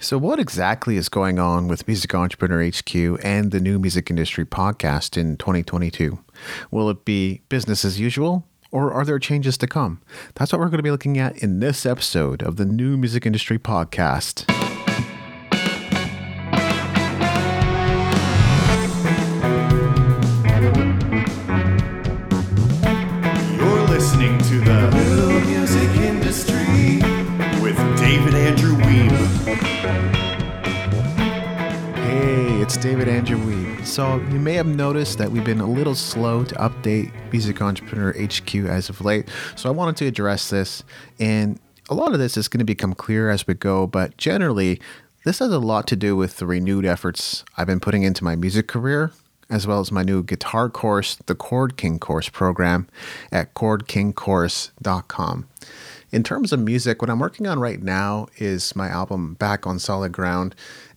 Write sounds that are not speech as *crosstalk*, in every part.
So, what exactly is going on with Music Entrepreneur HQ and the new music industry podcast in 2022? Will it be business as usual? Or are there changes to come? That's what we're going to be looking at in this episode of the New Music Industry Podcast. So, you may have noticed that we've been a little slow to update Music Entrepreneur HQ as of late. So, I wanted to address this. And a lot of this is going to become clear as we go, but generally, this has a lot to do with the renewed efforts I've been putting into my music career, as well as my new guitar course, the Chord King course program at chordkingcourse.com. In terms of music, what I'm working on right now is my album Back on Solid Ground.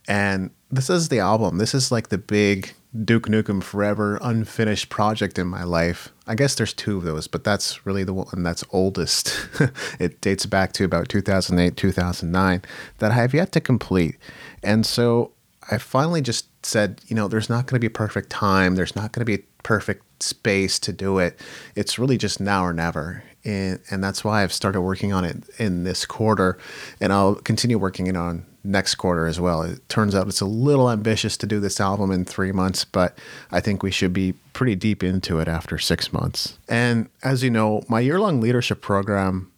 And this is the album. This is like the big Duke Nukem Forever unfinished project in my life. I guess there's two of those, but that's really the one that's oldest. *laughs* it dates back to about 2008, 2009 that I have yet to complete. And so I finally just said, you know, there's not going to be a perfect time. There's not going to be a perfect space to do it. It's really just now or never. And, and that's why I've started working on it in this quarter. And I'll continue working it on next quarter as well. It turns out it's a little ambitious to do this album in three months, but I think we should be pretty deep into it after six months. And as you know, my year long leadership program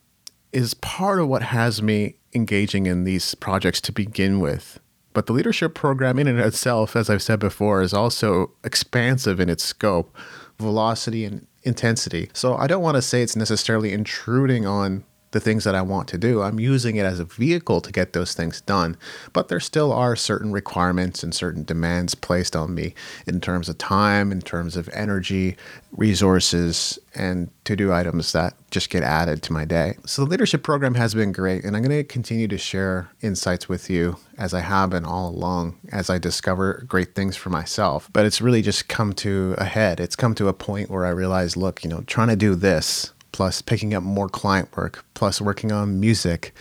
is part of what has me engaging in these projects to begin with. But the leadership program, in and itself, as I've said before, is also expansive in its scope, velocity, and intensity. So I don't want to say it's necessarily intruding on the things that I want to do. I'm using it as a vehicle to get those things done. But there still are certain requirements and certain demands placed on me in terms of time, in terms of energy, resources, and to do items that just get added to my day. So the leadership program has been great, and I'm going to continue to share insights with you as I have been all along as I discover great things for myself. But it's really just come to a head. It's come to a point where I realize, look, you know, trying to do this plus picking up more client work, plus working on music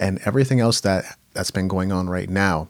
and everything else that that's been going on right now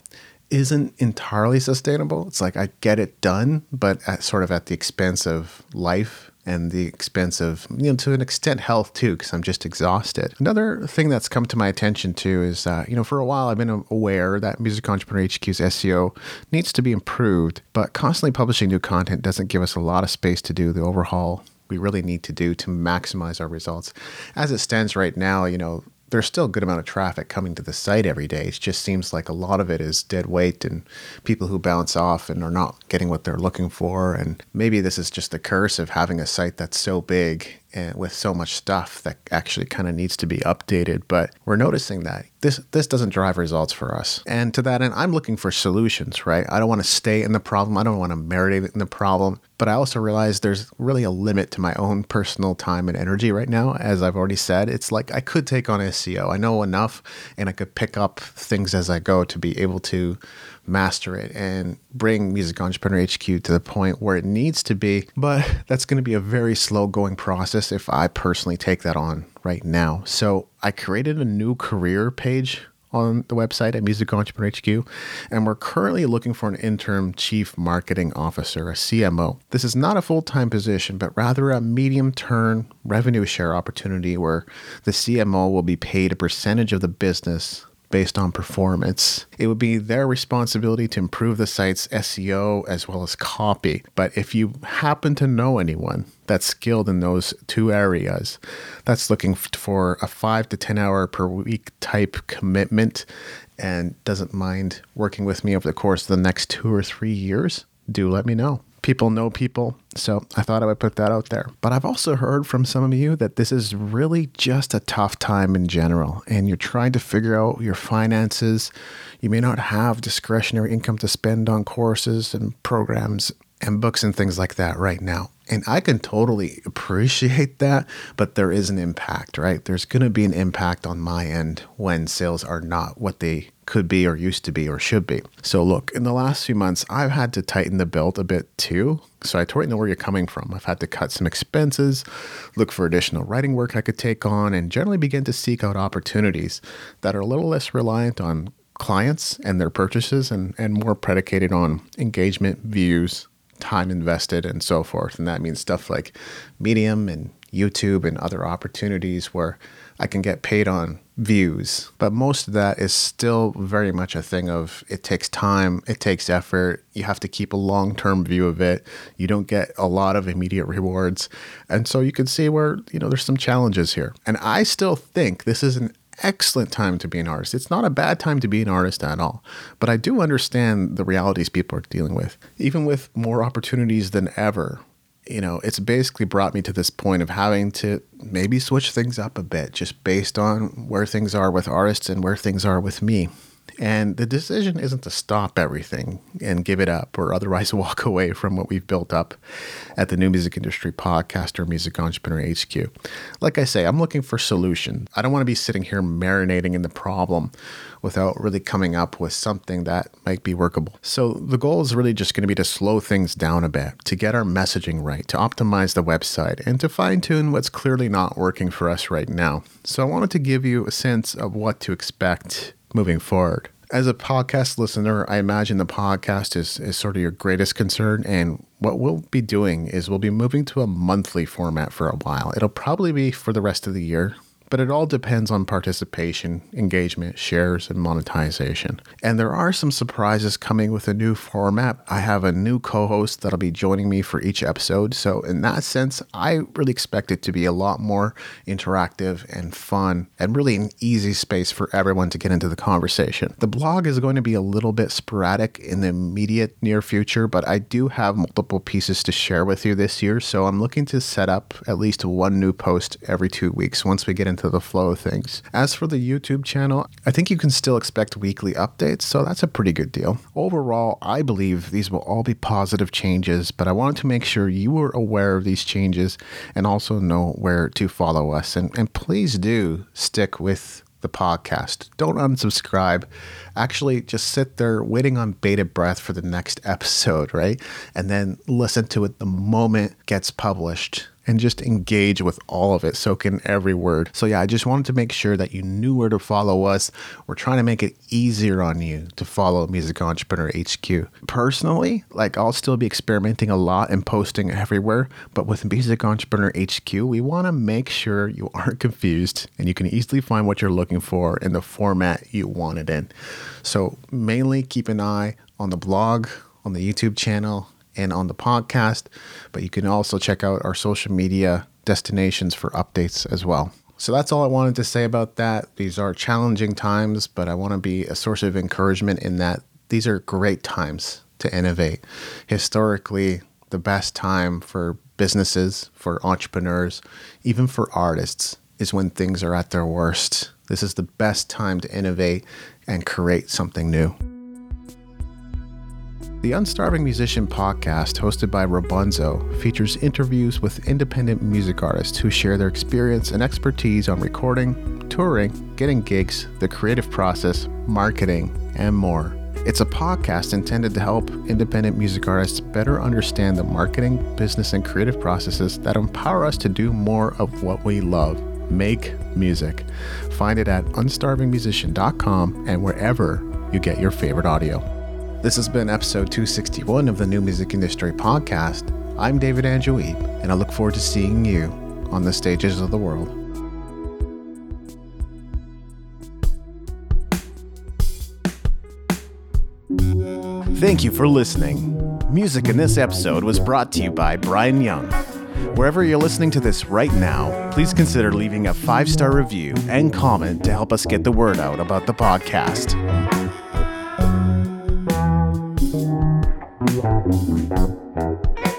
isn't entirely sustainable. It's like I get it done, but at, sort of at the expense of life and the expense of, you know, to an extent, health too, because I'm just exhausted. Another thing that's come to my attention too is, uh, you know, for a while I've been aware that Music Entrepreneur HQ's SEO needs to be improved, but constantly publishing new content doesn't give us a lot of space to do the overhaul we really need to do to maximize our results. As it stands right now, you know, there's still a good amount of traffic coming to the site every day. It just seems like a lot of it is dead weight and people who bounce off and are not getting what they're looking for. And maybe this is just the curse of having a site that's so big with so much stuff that actually kind of needs to be updated. But we're noticing that this this doesn't drive results for us. And to that end, I'm looking for solutions, right? I don't want to stay in the problem. I don't want to marinate in the problem. But I also realize there's really a limit to my own personal time and energy right now. As I've already said, it's like I could take on SEO. I know enough and I could pick up things as I go to be able to master it and bring Music Entrepreneur HQ to the point where it needs to be. But *laughs* that's going to be a very slow going process if I personally take that on right now. So I created a new career page on the website at Music Entrepreneur HQ, and we're currently looking for an interim chief marketing officer, a CMO. This is not a full time position, but rather a medium term revenue share opportunity where the CMO will be paid a percentage of the business based on performance. It would be their responsibility to improve the site's SEO as well as copy. But if you happen to know anyone that's skilled in those two areas, that's looking for a five to 10 hour per week type commitment and doesn't mind working with me over the course of the next two or three years, do let me know people know people. So I thought I would put that out there. But I've also heard from some of you that this is really just a tough time in general, and you're trying to figure out your finances. You may not have discretionary income to spend on courses and programs and books and things like that right now. And I can totally appreciate that, but there is an impact, right? There's going to be an impact on my end when sales are not what they could be or used to be or should be. So, look, in the last few months, I've had to tighten the belt a bit too. So, I totally know where you're coming from. I've had to cut some expenses, look for additional writing work I could take on, and generally begin to seek out opportunities that are a little less reliant on clients and their purchases and, and more predicated on engagement, views, time invested, and so forth. And that means stuff like Medium and YouTube and other opportunities where I can get paid on views. But most of that is still very much a thing of it takes time, it takes effort. You have to keep a long term view of it. You don't get a lot of immediate rewards. And so you can see where, you know, there's some challenges here. And I still think this is an excellent time to be an artist. It's not a bad time to be an artist at all. But I do understand the realities people are dealing with. Even with more opportunities than ever, you know, it's basically brought me to this point of having to maybe switch things up a bit just based on where things are with artists and where things are with me. And the decision isn't to stop everything and give it up or otherwise *laughs* walk away from what we've built up at the New Music Industry Podcast or Music Entrepreneur HQ. Like I say, I'm looking for solutions. I don't want to be sitting here marinating in the problem without really coming up with something that might be workable. So the goal is really just going to be to slow things down a bit, to get our messaging right, to optimize the website, and to fine tune what's clearly not working for us right now. So I wanted to give you a sense of what to expect moving forward. As a podcast listener, I imagine the podcast is, is sort of your greatest concern. And what we'll be doing is we'll be moving to a monthly format for a while. It'll probably be for the rest of the year but it all depends on participation, engagement, shares, and monetization. And there are some surprises coming with a new format. I have a new co host that'll be joining me for each episode. So, in that sense, I really expect it to be a lot more interactive and fun and really an easy space for everyone to get into the conversation. The blog is going to be a little bit sporadic in the immediate near future, but I do have multiple pieces to share with you this year. So, I'm looking to set up at least one new post every two weeks once we get into the flow of things. As for the YouTube channel, I think you can still expect weekly updates, so that's a pretty good deal. Overall, I believe these will all be positive changes, but I wanted to make sure you were aware of these changes and also know where to follow us. And, and please do stick with the podcast. Don't unsubscribe. Actually, just sit there waiting on bated breath for the next episode, right? And then listen to it the moment it gets published and just engage with all of it, soak in every word. So, yeah, I just wanted to make sure that you knew where to follow us. We're trying to make it easier on you to follow Music Entrepreneur HQ. Personally, like I'll still be experimenting a lot and posting everywhere, but with Music Entrepreneur HQ, we want to make sure you aren't *laughs* confused and you can easily find what you're looking for in the format you want it in. So, mainly keep an eye on the blog, on the YouTube channel, and on the podcast, but you can also check out our social media destinations for updates as well. So that's all I wanted to say about that. These are challenging times, but I want to be a source of encouragement in that these are great times to innovate. Historically, the best time for businesses, for entrepreneurs, even for artists is when things are at their worst. This is the best time to innovate and create something new. The Unstarving Musician podcast, hosted by Robonzo, features interviews with independent music artists who share their experience and expertise on recording, touring, getting gigs, the creative process, marketing, and more. It's a podcast intended to help independent music artists better understand the marketing, business, and creative processes that empower us to do more of what we love make music. Find it at unstarvingmusician.com and wherever you get your favorite audio. This has been episode 261 of the New Music Industry Podcast. I'm David Andrew and I look forward to seeing you on the stages of the world. Thank you for listening. Music in this episode was brought to you by Brian Young. Wherever you're listening to this right now, please consider leaving a five star review and comment to help us get the word out about the podcast. Thank you.